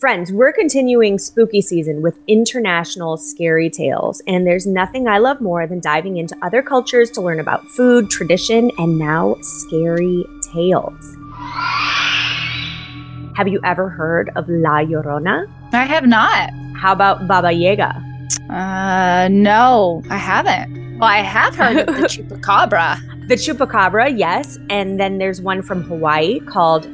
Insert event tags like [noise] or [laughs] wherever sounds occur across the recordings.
Friends, we're continuing spooky season with international scary tales, and there's nothing I love more than diving into other cultures to learn about food, tradition, and now scary tales. Have you ever heard of La Llorona? I have not. How about Baba Yaga? Uh, no, I haven't. Well, I have heard of the [laughs] chupacabra. The chupacabra, yes, and then there's one from Hawaii called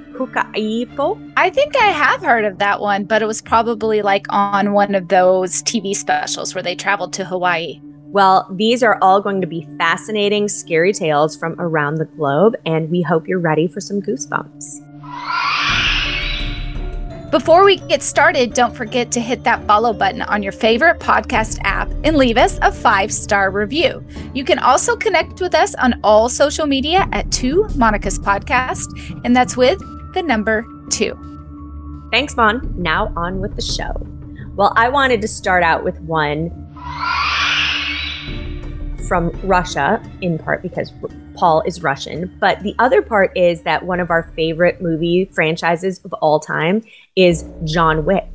I think I have heard of that one, but it was probably like on one of those TV specials where they traveled to Hawaii. Well, these are all going to be fascinating, scary tales from around the globe, and we hope you're ready for some goosebumps. Before we get started, don't forget to hit that follow button on your favorite podcast app and leave us a five star review. You can also connect with us on all social media at 2 Monica's Podcast, and that's with the number 2. Thanks, Mon. Now on with the show. Well, I wanted to start out with one from Russia, in part because Paul is Russian. But the other part is that one of our favorite movie franchises of all time is John Wick.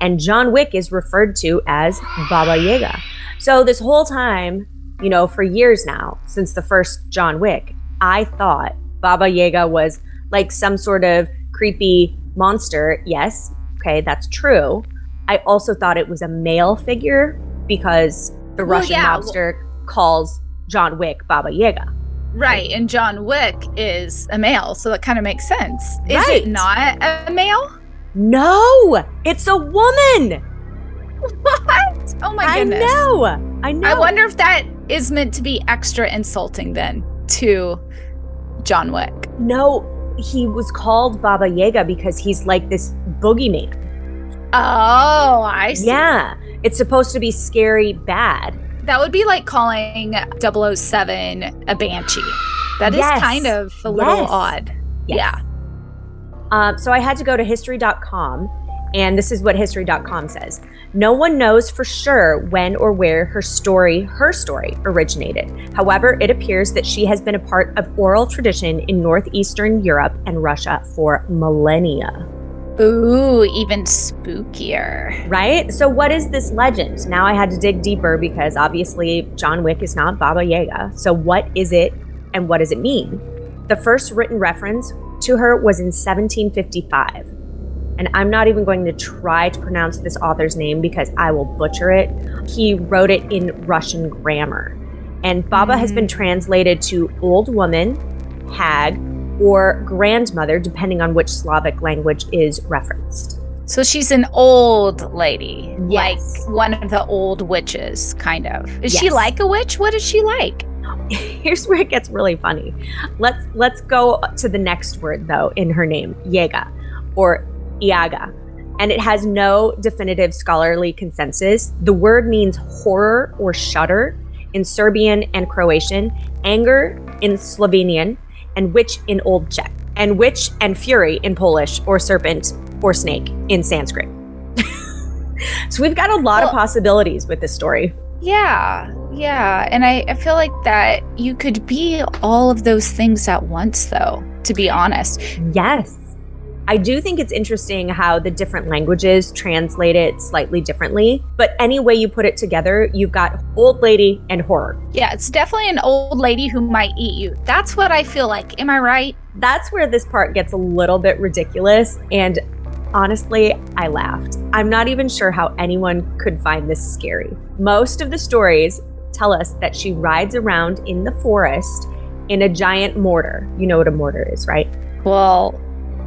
And John Wick is referred to as Baba Yaga. So this whole time, you know, for years now, since the first John Wick, I thought Baba Yaga was like some sort of creepy monster. Yes, okay, that's true. I also thought it was a male figure because the Well, Russian yeah, mobster calls John Wick Baba Yaga. Right, and John Wick is a male, so that kind of makes sense. Is Right. it not a male? No, it's a woman. What? Oh my I goodness. know. I know. I wonder if that is meant to be extra insulting then to John Wick. No, he was called Baba Yaga because he's like this boogeyman. Oh, I see. Yeah, it's supposed to be scary bad. That would be like calling 007 a banshee. That is Yes. kind of a little Yes. odd. Yeah. Um, so I had to go to history.com, and this is what history.com says. No one knows for sure when or where her story, her story, originated. However, it appears that she has been a part of oral tradition in northeastern Europe and Russia for millennia. Ooh, even spookier. Right? So, what is this legend? Now I had to dig deeper because obviously John Wick is not Baba Yaga. So, what is it and what does it mean? The first written reference to her was in 1755. And I'm not even going to try to pronounce this author's name because I will butcher it. He wrote it in Russian grammar. And Baba has been mm. translated to old woman, hag, or grandmother, depending on which Slavic language is referenced. So she's an old lady, Yes. like one of the old witches, kind of. Is she like a witch? What is she like? [laughs] Here's where it gets really funny. Let's let's go to the next word though in her name, Yega or Iaga. And it has no definitive scholarly consensus. The word means horror or shudder in Serbian and Croatian, anger in Slovenian, and witch in Old Czech, and witch and fury in Polish or serpent or snake in Sanskrit. [laughs] so we've got a lot of possibilities with this story. Yeah, yeah. And I, I feel like that you could be all of those things at once, though, to be honest. Yes. I do think it's interesting how the different languages translate it slightly differently. But any way you put it together, you've got old lady and horror. Yeah, it's definitely an old lady who might eat you. That's what I feel like. Am I right? That's where this part gets a little bit ridiculous. And honestly, I laughed. I'm not even sure how anyone could find this scary. Most of the stories tell us that she rides around in the forest in a giant mortar. You know what a mortar is, right? Well,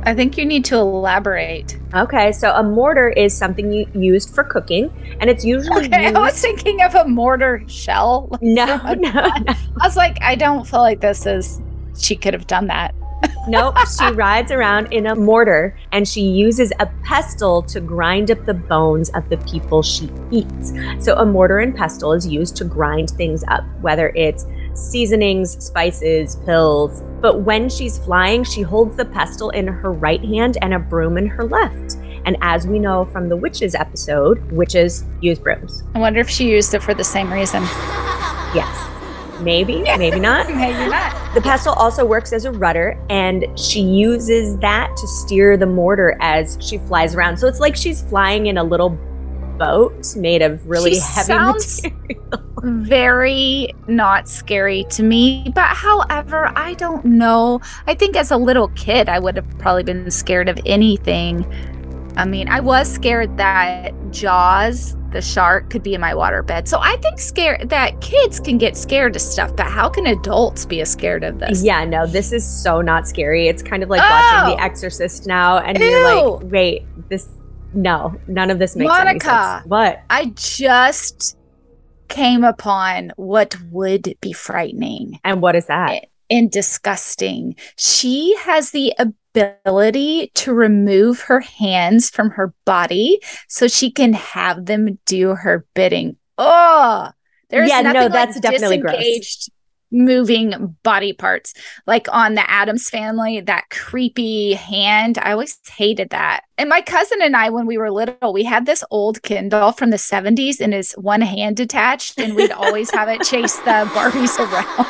I think you need to elaborate. Okay, so a mortar is something you used for cooking, and it's usually Okay, used. [laughs] I was thinking of a mortar shell. [laughs] No, [laughs] no, no, I was like, I don't feel like this is. She could have done that. nope. She rides around in a mortar and she uses a pestle to grind up the bones of the people she eats. So, a mortar and pestle is used to grind things up, whether it's seasonings, spices, pills. But when she's flying, she holds the pestle in her right hand and a broom in her left. And as we know from the witches episode, witches use brooms. I wonder if she used it for the same reason. Yes. Maybe, maybe not. [laughs] Maybe not. The pestle also works as a rudder, and she uses that to steer the mortar as she flies around. So it's like she's flying in a little boat made of really She heavy material. [laughs] very not scary to me. But however, I don't know. I think as a little kid, I would have probably been scared of anything. I mean, I was scared that Jaws, the shark, could be in my waterbed. So I think scared that kids can get scared of stuff, but how can adults be scared of this? Yeah, no, this is so not scary. It's kind of like Oh! watching The oh! Exorcist now, and you're like, wait, this, no, none of this makes any Monica. sense. What? I just came upon what would be frightening. And what is that? and disgusting. She has the ability to remove her hands from her body so she can have them do her bidding. Oh, there's Yeah, no, that's like definitely gross. Moving body parts like on the Addams family that creepy hand I always hated that and my cousin and I when we were little we had this old Ken doll from the 70s and his one hand detached and we'd always have it chase the [laughs] Barbies around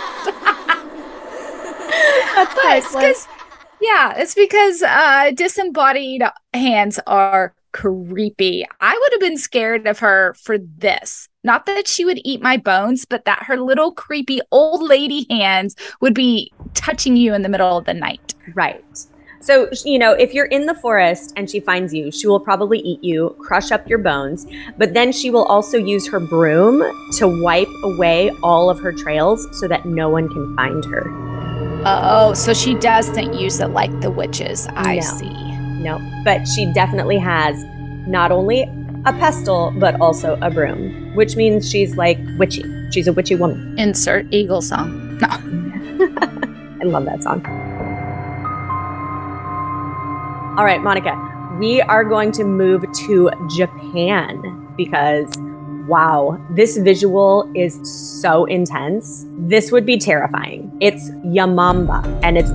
[laughs] That's but it's 'cause- yeah, it's because uh disembodied hands are creepy. I would have been scared of her for this. Not that she would eat my bones, but that her little creepy old lady hands would be touching you in the middle of the night. Right. So, you know, if you're in the forest and she finds you, she will probably eat you, crush up your bones, but then she will also use her broom to wipe away all of her trails so that no one can find her. Oh, so she doesn't use it like the witches. I No. see. No, but she definitely has not only a pestle, but also a broom, which means she's like witchy. She's a witchy woman. Insert eagle song. No. [laughs] I love that song. All right, Monica, we are going to move to Japan because, wow, this visual is so intense. This would be terrifying. It's Yamamba, and it's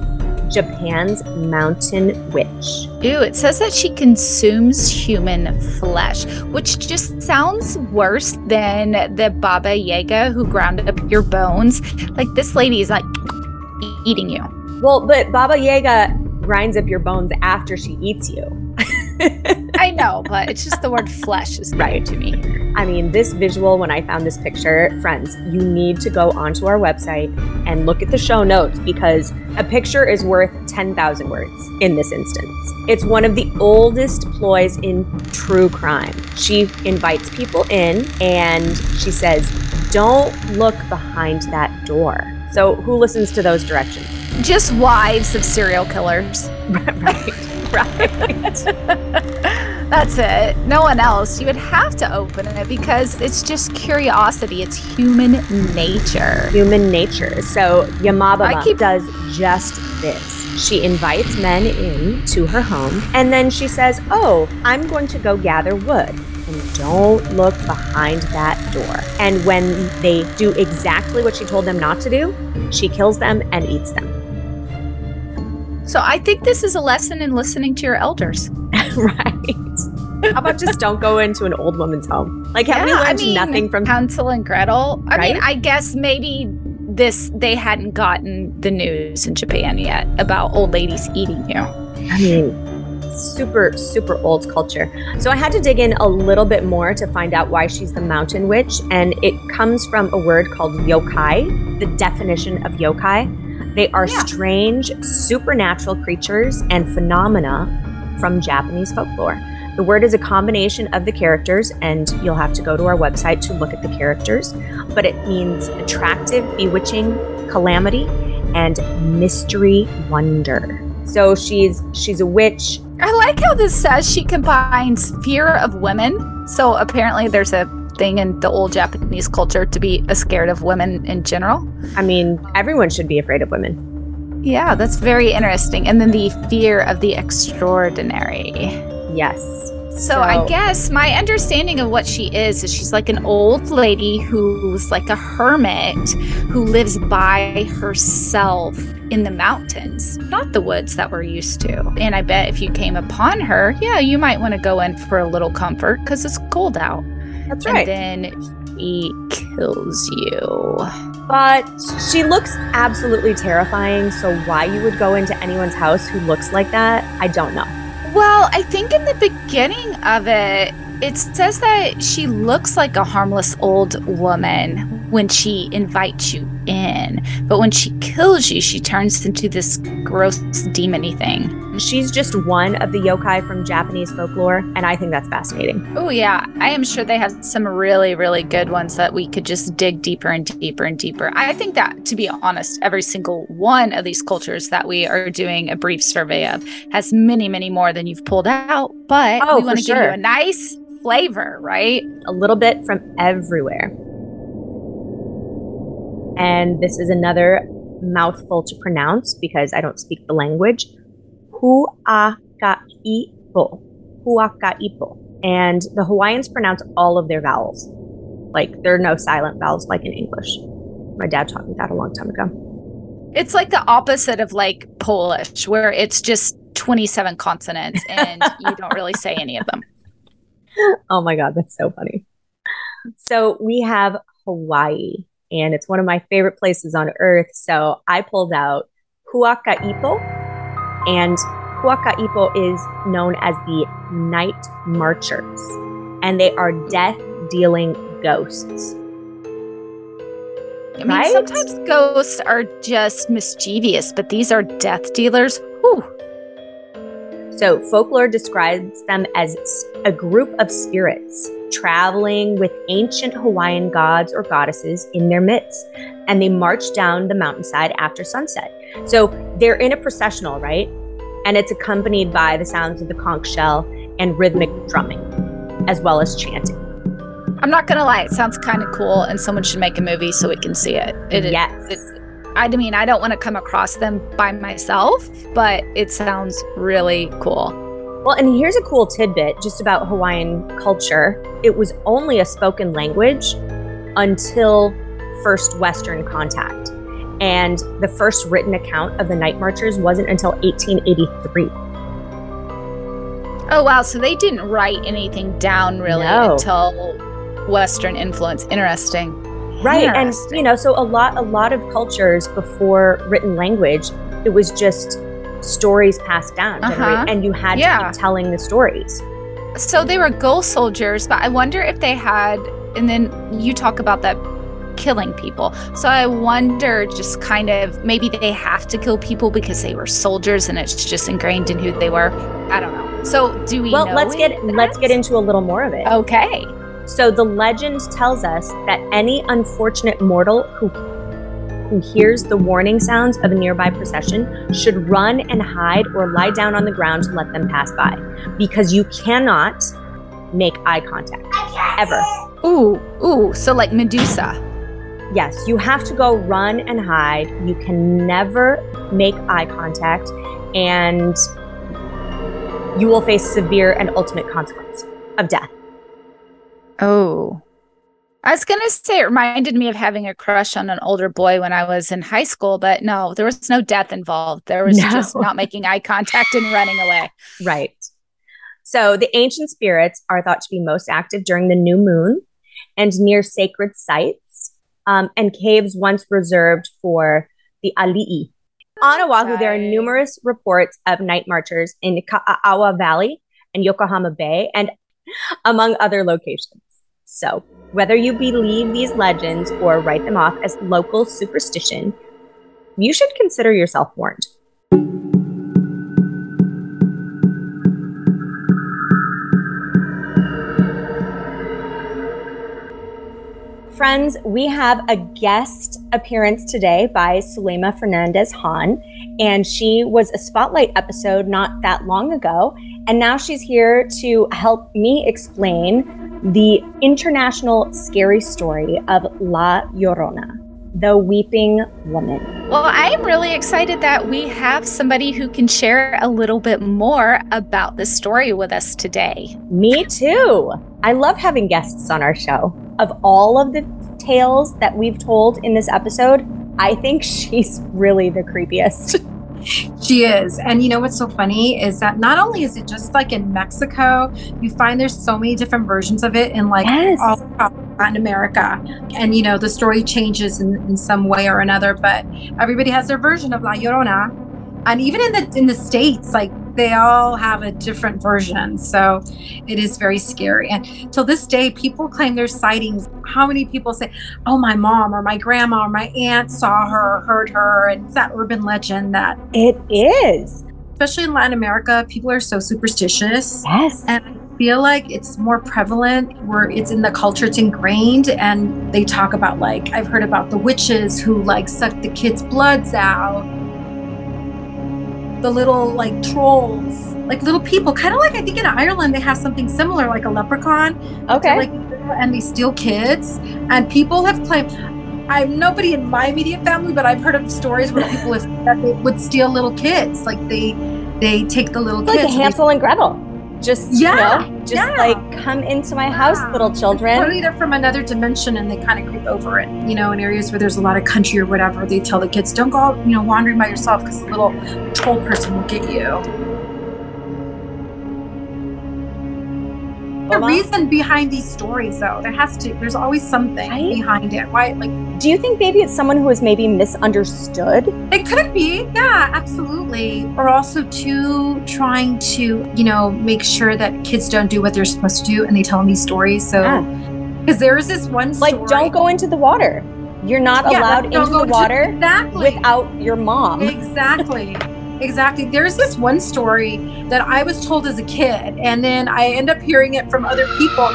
Japan's mountain witch. Ew, it says that she consumes human flesh, which just sounds worse than the Baba Yaga who ground up your bones. Like this lady is like eating you. Well, but Baba Yaga grinds up your bones after she eats you. [laughs] I know, but it's just the word flesh is Right. to me. I mean, this visual, when I found this picture, friends, you need to go onto our website and look at the show notes because a picture is worth 10,000 words in this instance. It's one of the oldest ploys in true crime. She invites people in and she says, Don't look behind that door. So, who listens to those directions? Just wives of serial killers. [laughs] right, right. [laughs] That's it. No one else. You would have to open it because it's just curiosity. It's human nature. human nature. So Yamamba keep- does just this. She invites men in to her home and then she says, Oh, I'm going to go gather wood. And don't look behind that door. And when they do exactly what she told them not to do, she kills them and eats them. So I think this is a lesson in listening to your elders. [laughs] right. How about just don't go into an old woman's home? Like, have we Yeah, I learned mean, nothing from Hansel and Gretel. I mean, I guess maybe this they hadn't gotten the news in Japan yet about old ladies eating you. I mean, super, super old culture. So I had to dig in a little bit more to find out why she's the mountain witch. And it comes from a word called yokai, the definition of yokai. They are Yeah. strange, supernatural creatures and phenomena from Japanese folklore. The word is a combination of the characters, and you'll have to go to our website to look at the characters. But it means attractive, bewitching, calamity, and mystery wonder. So she's she's a witch I like how this says she combines fear of women. So apparently there's a thing in the old Japanese culture to be scared of women in general. I mean, everyone should be afraid of women. Yeah, that's very interesting. And then the fear of the extraordinary. Yes. So, I guess my understanding of what she is is she's like an old lady who's like a hermit who lives by herself in the mountains, not the woods that we're used to. And I bet if you came upon her, yeah, you might want to go in for a little comfort because it's cold out. That's right. And then she kills you. But she looks absolutely terrifying. So, why you would go into anyone's house who looks like that, I don't know. Well, I think in the beginning of it, it says that she looks like a harmless old woman when she invites you in, but when she kills you, she turns into this gross demony thing. She's just one of the yokai from Japanese folklore, and I think that's fascinating. Oh, yeah. I am sure they have some really, really good ones that we could just dig deeper and deeper and deeper. I think that, to be honest, every single one of these cultures that we are doing a brief survey of has many, many more than you've pulled out, but oh, we want to sure. give you a nice flavor, right? A little bit from everywhere. And this is another mouthful to pronounce because I don't speak the language. Huakaipo. Huakaipo. And the Hawaiians pronounce all of their vowels. Like there are no silent vowels like in English. My dad taught me that a long time ago. It's like the opposite of like Polish, where it's just 27 consonants and [laughs] you don't really say any of them. Oh my God, that's so funny. So we have Hawaii, and it's one of my favorite places on earth. So I pulled out Huakaipo, and Huakaipo is known as the Night Marchers, and they are death dealing ghosts. I mean, right? sometimes ghosts are just mischievous, but these are death dealers. Whew. So, folklore describes them as a group of spirits traveling with ancient Hawaiian gods or goddesses in their midst, and they march down the mountainside after sunset. So, they're in a processional, right? And it's accompanied by the sounds of the conch shell and rhythmic drumming, as well as chanting. I'm not gonna lie, it sounds kind of cool, and someone should make a movie so we can see it. it yes. It, I mean, I don't want to come across them by myself, but it sounds really cool. Well, and here's a cool tidbit just about Hawaiian culture. It was only a spoken language until first Western contact. And the first written account of the Night Marchers wasn't until 1883. Oh, wow. So they didn't write anything down really no. until Western influence. Interesting right and you know so a lot a lot of cultures before written language it was just stories passed down uh-huh. and you had yeah. to keep telling the stories so they were ghost soldiers but i wonder if they had and then you talk about that killing people so i wonder just kind of maybe they have to kill people because they were soldiers and it's just ingrained in who they were i don't know so do we well let's get that? let's get into a little more of it okay so the legend tells us that any unfortunate mortal who who hears the warning sounds of a nearby procession should run and hide or lie down on the ground to let them pass by because you cannot make eye contact ever. Ooh, ooh, so like Medusa. Yes, you have to go run and hide. You can never make eye contact and you will face severe and ultimate consequence of death. Oh. I was going to say it reminded me of having a crush on an older boy when I was in high school, but no, there was no death involved. There was no. just not making eye contact and running away. Right. So the ancient spirits are thought to be most active during the new moon and near sacred sites um, and caves once reserved for the ali'i. On Oahu, there are numerous reports of night marchers in Ka'awa Valley and Yokohama Bay and among other locations. So, whether you believe these legends or write them off as local superstition, you should consider yourself warned. Friends, we have a guest appearance today by Sulema Fernandez Han, and she was a spotlight episode not that long ago. And now she's here to help me explain the international scary story of La Llorona, the weeping woman. Well, I am really excited that we have somebody who can share a little bit more about this story with us today. Me too. I love having guests on our show. Of all of the tales that we've told in this episode, I think she's really the creepiest. [laughs] She is. And you know what's so funny is that not only is it just like in Mexico, you find there's so many different versions of it in like yes. all Latin America. And, you know, the story changes in, in some way or another, but everybody has their version of La Llorona. And even in the in the States, like they all have a different version. So it is very scary. And till this day, people claim there's sightings. How many people say, oh, my mom or my grandma or my aunt saw her, or heard her? And it's that urban legend that it is. Especially in Latin America, people are so superstitious. Yes. And I feel like it's more prevalent where it's in the culture, it's ingrained. And they talk about, like, I've heard about the witches who, like, suck the kids' bloods out the little like trolls, like little people, kind of like I think in Ireland they have something similar, like a leprechaun. Okay. Like, and they steal kids, and people have claimed. I'm nobody in my immediate family, but I've heard of stories where people have that they would steal little kids, like they they take the little it's kids. Like Hansel and Gretel just yeah, you know, just yeah. like come into my house, little children. Totally, they're from another dimension, and they kind of creep over it. You know, in areas where there's a lot of country or whatever, they tell the kids, "Don't go out, you know, wandering by yourself because the little troll person will get you." The reason behind these stories though there has to there's always something right? behind it. Why like do you think maybe it's someone who is maybe misunderstood? It could be. Yeah absolutely. Or also too trying to you know make sure that kids don't do what they're supposed to do and they tell them these stories. So because yeah. there is this one story, like don't go into the water. You're not yeah, allowed into the water to, exactly. without your mom. Exactly Exactly. There's this one story that I was told as a kid, and then I end up hearing it from other people.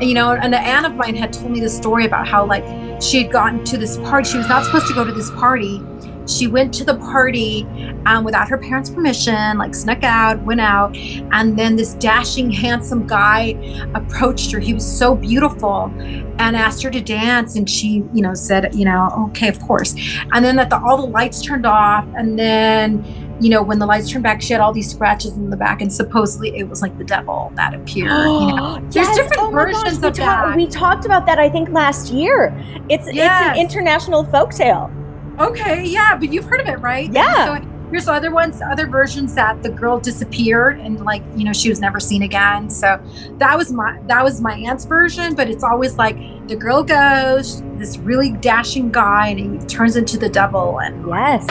You know, and an aunt of mine had told me the story about how, like, she had gotten to this party. She was not supposed to go to this party. She went to the party um, without her parents' permission, like, snuck out, went out. And then this dashing, handsome guy approached her. He was so beautiful and asked her to dance. And she, you know, said, you know, okay, of course. And then that the, all the lights turned off. And then, you know, when the lights turned back, she had all these scratches in the back, and supposedly it was like the devil that appeared. you know, [gasps] there's yes. different oh versions gosh, of ta- that. We talked about that, I think, last year. It's yes. it's an international folk tale. Okay, yeah, but you've heard of it, right? Yeah. So there's other ones, other versions that the girl disappeared and like you know she was never seen again. So that was my that was my aunt's version, but it's always like the girl goes, this really dashing guy, and he turns into the devil, and yes,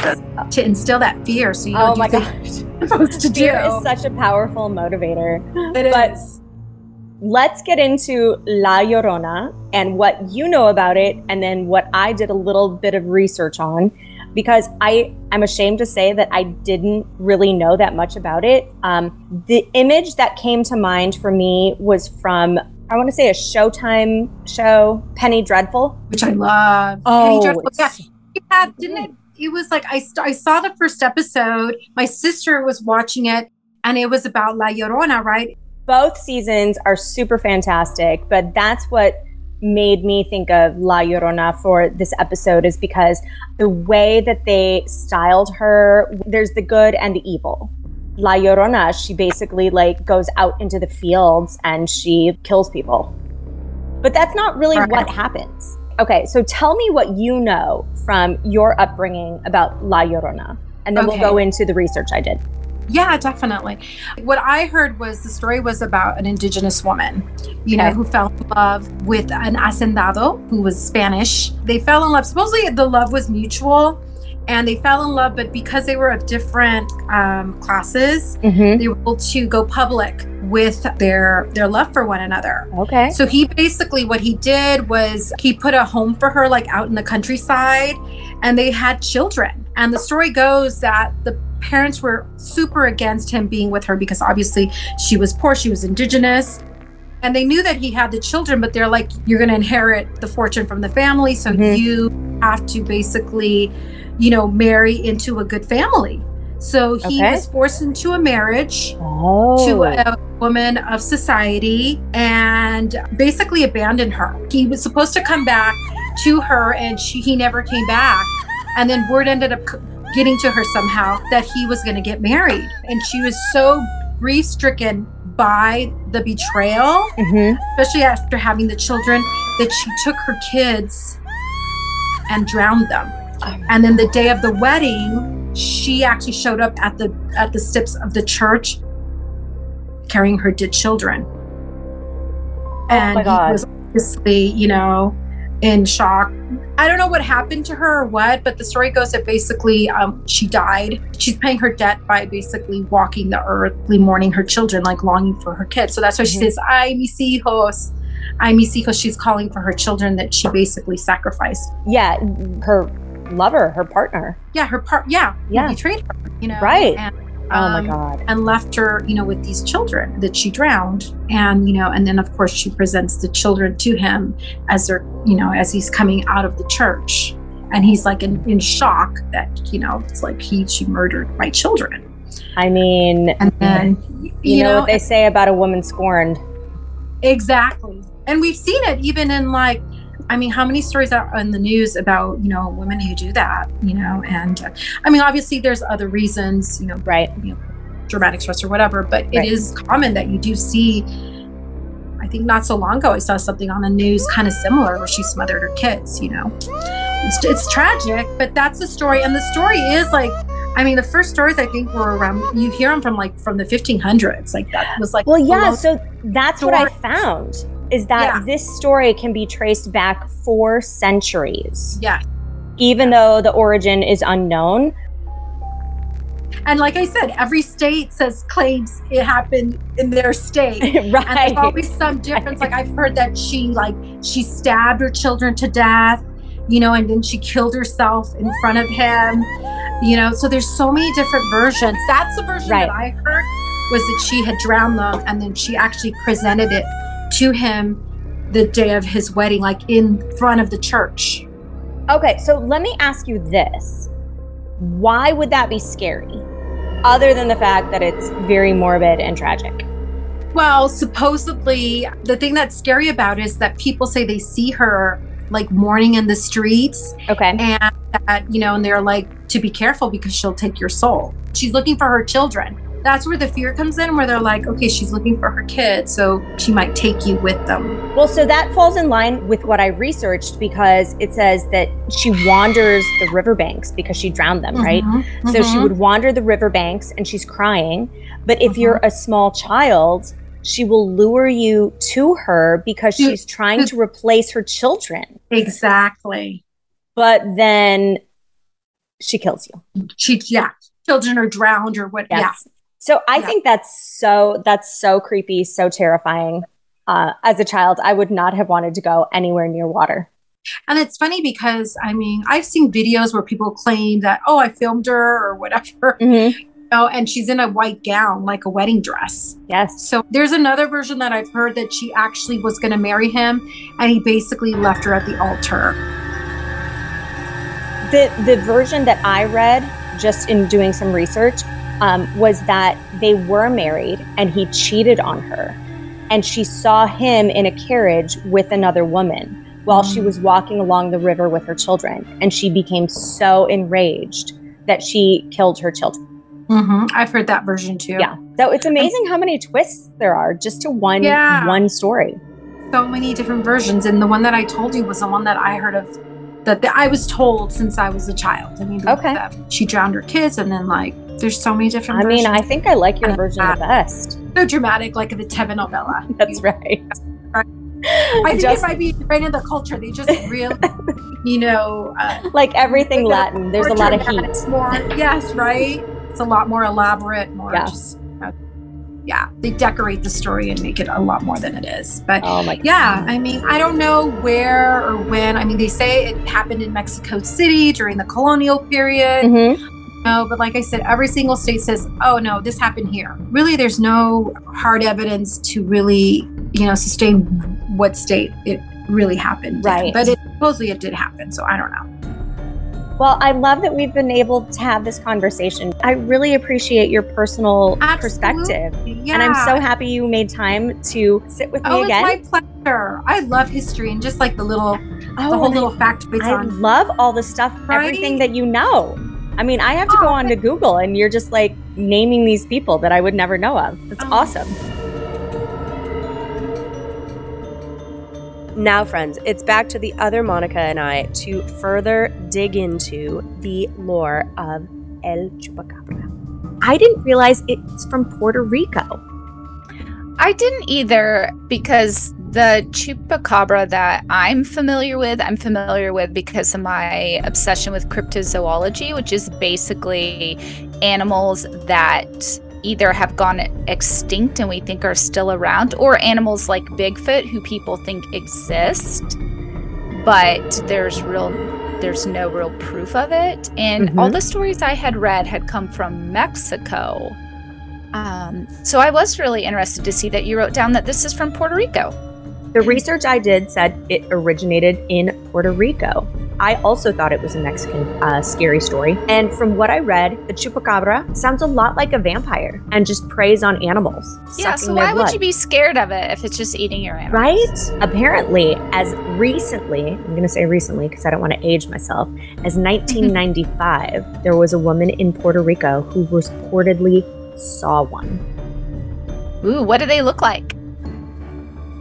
to instill that fear. So you oh my gosh, [laughs] supposed to fear do. is such a powerful motivator. It but is. Let's get into La Llorona and what you know about it, and then what I did a little bit of research on because I I'm ashamed to say that I didn't really know that much about it. Um, the image that came to mind for me was from I want to say a Showtime show, Penny Dreadful, which I love. Oh, Penny Dreadful. Yeah, yeah, didn't it? It was like I st- I saw the first episode. My sister was watching it, and it was about La Llorona, right? Both seasons are super fantastic, but that's what made me think of La Llorona for this episode is because the way that they styled her, there's the good and the evil. La Llorona, she basically like goes out into the fields and she kills people. But that's not really right. what happens. Okay, so tell me what you know from your upbringing about La Llorona, and then okay. we'll go into the research I did. Yeah, definitely. What I heard was the story was about an indigenous woman, you okay. know, who fell in love with an hacendado who was Spanish. They fell in love. Supposedly the love was mutual and they fell in love, but because they were of different um, classes, mm-hmm. they were able to go public with their their love for one another. Okay. So he basically what he did was he put a home for her like out in the countryside and they had children. And the story goes that the parents were super against him being with her because obviously she was poor, she was indigenous. And they knew that he had the children, but they're like, you're going to inherit the fortune from the family. So mm-hmm. you have to basically, you know, marry into a good family. So he okay. was forced into a marriage oh. to a woman of society and basically abandoned her. He was supposed to come back to her and she, he never came back. And then word ended up getting to her somehow that he was going to get married. And she was so grief stricken by the betrayal, mm-hmm. especially after having the children, that she took her kids and drowned them. And then the day of the wedding, she actually showed up at the at the steps of the church carrying her dead children. Oh and oh he was obviously, you know, in shock. I don't know what happened to her or what, but the story goes that basically um, she died. She's paying her debt by basically walking the earthly, mourning her children, like longing for her kids. So that's why she Mhm. says, "Ay mis hijos." Ay mis hijos. She's calling for her children that she basically sacrificed. Yeah, her lover, her partner. Yeah, her part. Yeah, Yeah. betrayed her. You know, Right. And, Oh my um, god. and left her, you know, with these children that she drowned. And, you know, and then of course she presents the children to him as they're, you know, as he's coming out of the church. And he's like in, in shock that, you know, it's like he she murdered my children. I mean, And then you, know, what they say about a woman scorned. Exactly. And we've seen it even in like, I mean, how many stories are in the news about, you know, women who do that, you know? And uh, I mean, obviously there's other reasons, you know, Right. dramatic stress or whatever, but Right. it is common that you do see. I think not so long ago, I saw something on the news kind of similar where she smothered her kids, you know? It's, it's tragic, but that's the story. And the story is like, I mean, the first stories I think were around, you hear them from like from the 1500s. Like that was like, Well, yeah, so that's what I found is that Yeah. this story can be traced back four centuries. yeah. Even though the origin is unknown. And like I said, every state says claims it happened in their state. right. [laughs] And there's always some difference. Like I've heard that she like she stabbed her children to death, you know, and then she killed herself in front of him. You know, so there's so many different versions. That's the version Right. that I heard was that she had drowned them and then she actually presented it to him the day of his wedding, like in front of the church. Okay, so let me ask you this. Why would that be scary? Other than the fact that it's very morbid and tragic. Well, supposedly, the thing that's scary about it is that people say they see her like mourning in the streets Okay. and that you know and they're like to be careful because she'll take your soul she's looking for her children that's where the fear comes in where they're like okay she's looking for her kids so she might take you with them Well, so that falls in line with what I researched because it says that she wanders the riverbanks because she drowned them, right? Mhm, So she mhm. would wander the riverbanks and she's crying. But if you're a small child, she will lure you to her because she's trying to replace her children. exactly But then she kills you. she yeah children are drowned or what Yes. So I Yeah. think that's so that's so creepy, so terrifying. Uh, as a child, I would not have wanted to go anywhere near water. and it's funny because i mean i've seen videos where people claim that oh i filmed her or whatever [laughs] Mm-hmm. you know, and she's in a white gown like a wedding dress Yes. So there's another version that I've heard that she actually was going to marry him and he basically left her at the altar. The the version that I read just in doing some research um, was that they were married and he cheated on her, and she saw him in a carriage with another woman while she Mm. was walking along the river with her children, and she became so enraged that she killed her children. Mm-hmm. I've heard that version too. Yeah. So it's amazing how many twists there are just to one Yeah. one story. So many different versions. And the one that I told you was the one that I heard of that, that I was told since I was a child. I mean, Okay. that she drowned her kids and then like there's so many different I mean, I think I like your version the best. so dramatic, like the telenovela. [laughs] That's right. I think Just it might be right in the culture. They just [laughs] really, you know, uh, like everything Latin. There's a lot of heat. More, yes, right. It's a lot more elaborate, more Yeah. just, uh, yeah. They decorate the story and make it a lot more than it is. But Oh god. yeah, I mean, I don't know where or when. I mean, they say it happened in Mexico City during the colonial period. hmm No, but like I said, every single state says, "Oh no, this happened here." Really, there's no hard evidence to really, you know, sustain what state it really happened. Right. But it, supposedly it did happen, so I don't know. Well, I love that we've been able to have this conversation. I really appreciate your personal Absolutely. perspective. Yeah. And I'm so happy you made time to sit with me Oh, again. it's my pleasure. I love history and just like the little, oh, the whole oh, little factoids I, I on. love all the stuff, Right? everything that you know. I mean, I have to go Oh, on to Google and you're just like naming these people that I would never know of. That's Oh. awesome. Now, friends, it's back to the other Monica and I to further dig into the lore of El Chupacabra. I didn't realize it's from Puerto Rico. I didn't either because The chupacabra that I'm familiar with, I'm familiar with because of my obsession with cryptozoology, which is basically animals that either have gone extinct and we think are still around, or animals like Bigfoot who people think exist, but there's real there's no real proof of it. And mm-hmm. all the stories I had read had come from Mexico. Um, so I was really interested to see that you wrote down that this is from Puerto Rico. The research I did said it originated in Puerto Rico. I also thought it was a Mexican uh, scary story. And from what I read, the chupacabra sounds a lot like a vampire and just preys on animals. Yeah, so why would you be scared of it if it's just eating your animals? Right? Apparently, as recently, I'm going to say recently because I don't want to age myself, as [laughs] 1995, there was a woman in Puerto Rico who reportedly saw one. Ooh, what do they look like?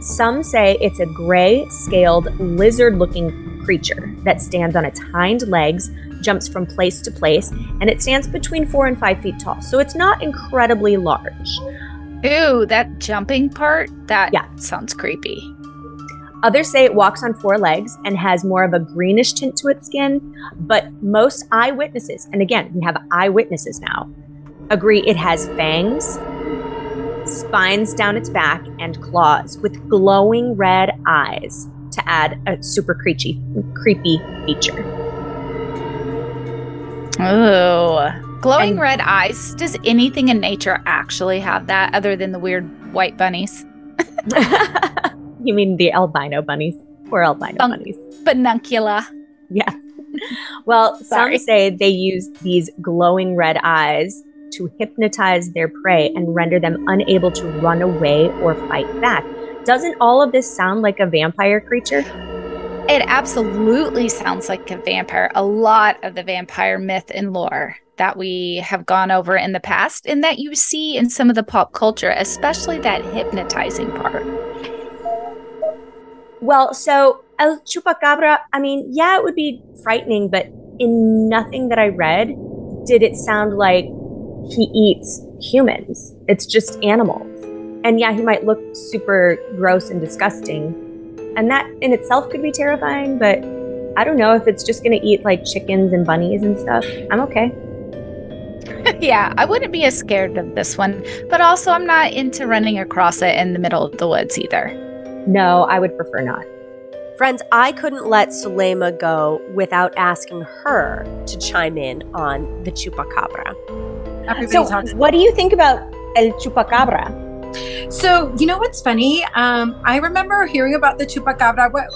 Some say it's a gray, scaled, lizard looking creature that stands on its hind legs, jumps from place to place, and it stands between four and five feet tall. So it's not incredibly large. Ooh, that jumping part? That yeah. sounds creepy. Others say it walks on four legs and has more of a greenish tint to its skin, but most eyewitnesses, and again, we have eyewitnesses now, agree it has fangs, spines down its back, and claws with glowing red eyes to add a super creepy, creepy feature. Oh, glowing and, red eyes. Does anything in nature actually have that other than the weird white bunnies? [laughs] you mean the albino bunnies? Or albino Bun- bunnies? Bunnicula. Yes. Well, some say they use these glowing red eyes to hypnotize their prey and render them unable to run away or fight back. Doesn't all of this sound like a vampire creature? It absolutely sounds like a vampire. A lot of the vampire myth and lore that we have gone over in the past and that you see in some of the pop culture, especially that hypnotizing part. Well, so El Chupacabra, I mean, yeah, it would be frightening, but in nothing that I read did it sound like he eats humans. It's just animals. And yeah, he might look super gross and disgusting. And that in itself could be terrifying, but I don't know if it's just going to eat like chickens and bunnies and stuff. I'm okay. [laughs] yeah, I wouldn't be as scared of this one, but also I'm not into running across it in the middle of the woods either. No, I would prefer not. Friends, I couldn't let Sulema go without asking her to chime in on the chupacabra. Everybody so. What do you think about El Chupacabra? So you know what's funny? Um, I remember hearing about the chupacabra. What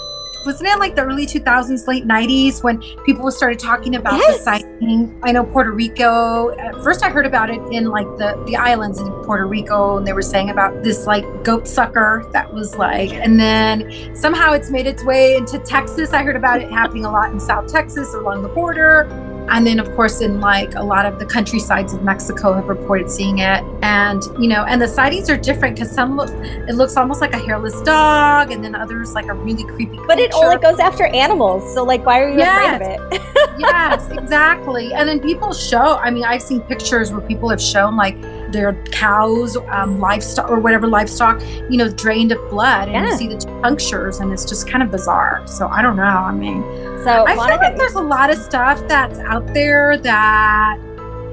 wasn't it like the early 2000s, late 90s when people started talking about yes. the sighting? I know Puerto Rico. At first, I heard about it in like the the islands in Puerto Rico, and they were saying about this like goat sucker that was like, and then somehow it's made its way into Texas. I heard about it happening a lot in South Texas along the border. And then, of course, in like a lot of the countrysides of Mexico have reported seeing it. And, you know, and the sightings are different because some look, it looks almost like a hairless dog, and then others like a really creepy creature. But it only goes after animals. So, like, why are you yes. afraid of it? [laughs] yes, exactly. And then people show, I mean, I've seen pictures where people have shown like their cows, um, livestock, or whatever livestock, you know, drained of blood, and yeah. you see the punctures, and it's just kind of bizarre. So, I don't know. I mean, so I feel like there's a lot of stuff that's out there that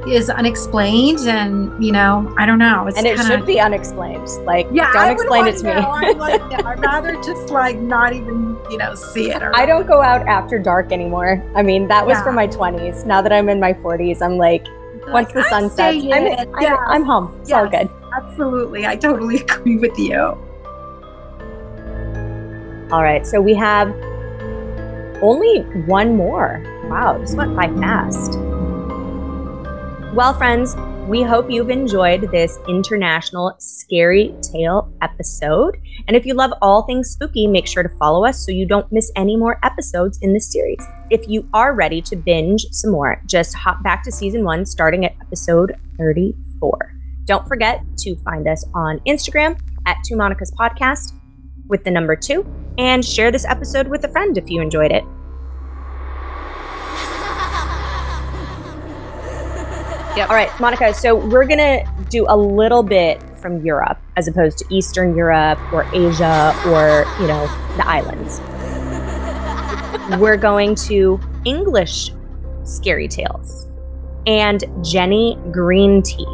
is unexplained and you know i don't know it's and it kinda, should be unexplained like yeah don't explain it to me I'm like, i'd rather [laughs] just like not even you know see it i don't go out after dark anymore i mean that was yeah. for my 20s now that i'm in my 40s i'm like once the sun sets. I'm, I'm, yes. I'm, home. It's yes, all good. Absolutely. I totally [laughs] agree with you. All right so we have only one more. Wow, this went by fast. Well, friends, we hope you've enjoyed this international scary tale episode. And if you love all things spooky, make sure to follow us so you don't miss any more episodes in this series. If you are ready to binge some more, just hop back to season one, starting at episode 34. Don't forget to find us on Instagram at Two Monica's Podcast with the number two, and share this episode with a friend if you enjoyed it. Yep. All right, Monica. So we're gonna do a little bit from Europe as opposed to Eastern Europe or Asia or, you know, the islands. [laughs] We're going to English scary tales and Jenny Green Teeth.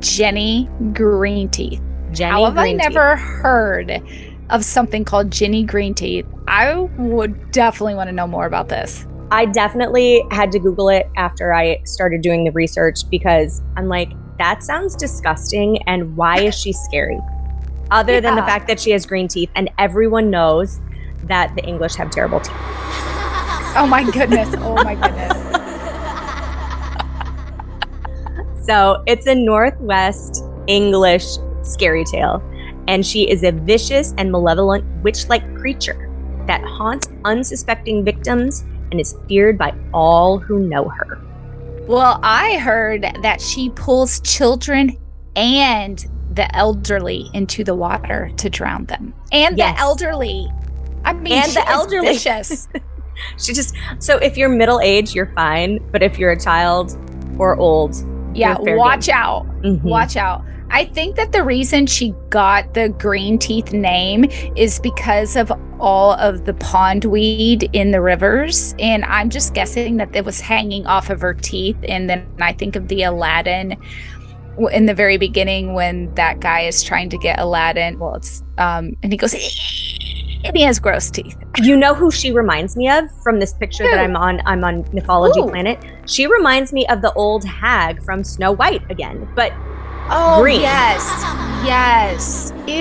Jenny Green Teeth. Jenny How have Green I never heard of something called Jenny Green Teeth? I would definitely want to know more about this. I definitely had to Google it after I started doing the research because I'm like, that sounds disgusting. And why is she scary? Other than the fact that she has green teeth, and everyone knows that the English have terrible teeth. Oh my goodness. Oh my goodness. So it's a Northwest English scary tale, and she is a vicious and malevolent witch like creature that haunts unsuspecting victims and is feared by all who know her. Well, I heard that she pulls children and the elderly into the water to drown them. And Yes. the elderly. I mean, And she the elderly. vicious. [laughs] She just, so if you're middle aged, you're fine, but if you're a child or old, yeah, You're fair watch out. mhm. Watch out. I think that the reason she got the green teeth name is because of all of the pondweed in the rivers. And I'm just guessing that it was hanging off of her teeth. And then I think of the Aladdin in the very beginning when that guy is trying to get Aladdin. Well, it's, um, and he goes, and he has gross teeth. You know who she reminds me of from this picture that I'm on? I'm on Mythology Who? Planet. She reminds me of the old hag from Snow White again, but Oh, Green. yes. Yes. Ew.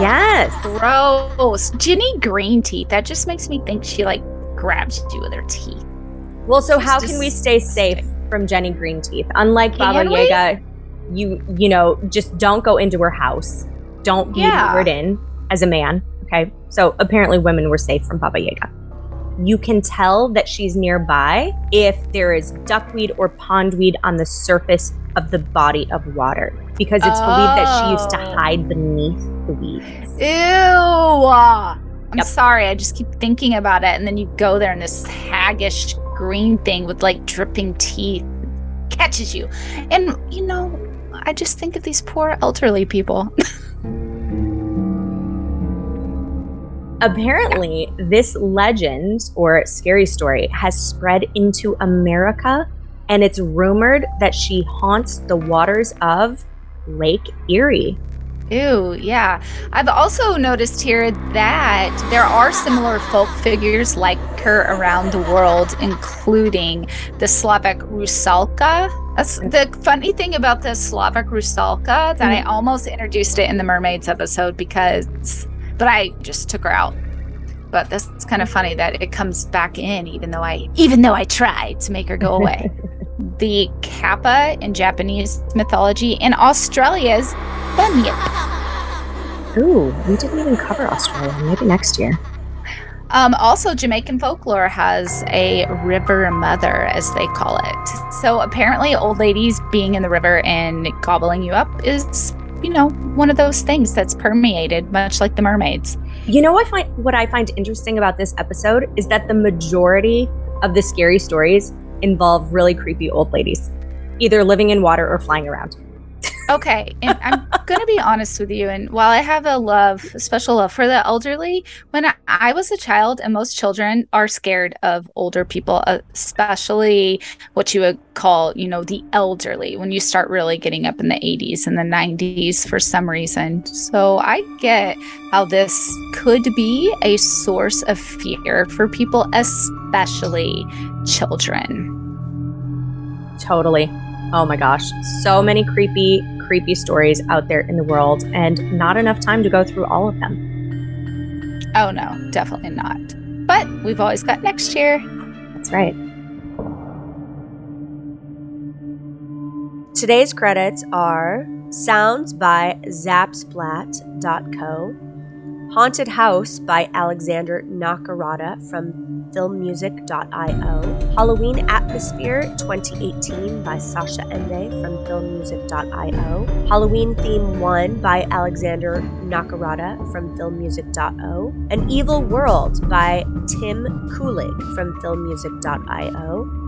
yes, Gross. Ginny green teeth. That just makes me think she like grabs you with her teeth. Well, so It's how can we stay safe from Jenny Green Teeth? Unlike Baba we? Yaga, you you know just don't go into her house. Don't be Yeah. lured in as a man. Okay, so apparently women were safe from Baba Yaga. You can tell that she's nearby if there is duckweed or pondweed on the surface of the body of water, because it's believed that she used to Oh. hide beneath the weeds. Ew. I'm Yep. sorry. I just keep thinking about it. And then you go there and this haggish green thing with like dripping teeth catches you. And, you know, I just think of these poor elderly people. [laughs] Apparently, this legend or scary story has spread into America, and it's rumored that she haunts the waters of Lake Erie. Ew, yeah. I've also noticed here that there are similar folk figures like her around the world, including the Slavic Rusalka. That's the funny thing about the Slavic Rusalka that I mm-hmm. almost introduced it in the Mermaids episode because, but I just took her out. But that's kind of funny that it comes back in, even though I, even though I tried to make her go away. [laughs] the Kappa in Japanese mythology and Australia's Bunyip. Ooh, we didn't even cover Australia. Maybe next year. Um, also, Jamaican folklore has a river mother, as they call it. So apparently, old ladies being in the river and gobbling you up is, you know, one of those things that's permeated, much like the mermaids. You know what I find what I find interesting about this episode is that the majority of the scary stories involve really creepy old ladies, either living in water or flying around. Okay, and I'm gonna be honest with you. And while I have a love, a special love for the elderly, when I, I was a child, and most children are scared of older people, uh, especially what you would call, you know, the elderly. When you start really getting up in the 80s and the 90s for some reason, so I get how this could be a source of fear for people, especially children. Totally. Oh my gosh. So many creepy, creepy stories out there in the world, and not enough time to go through all of them. Oh no, definitely not. But we've always got next year. That's right. Today's credits are Sounds by Zapsplat.co, Haunted House by Alexander Nakarada from filmmusic.io, Halloween Atmosphere 2018 by Sasha Ende from filmmusic.io, Halloween Theme 1 by Alexander Nakarada from filmmusic.io, An Evil World by Tim Kulig from filmmusic.io,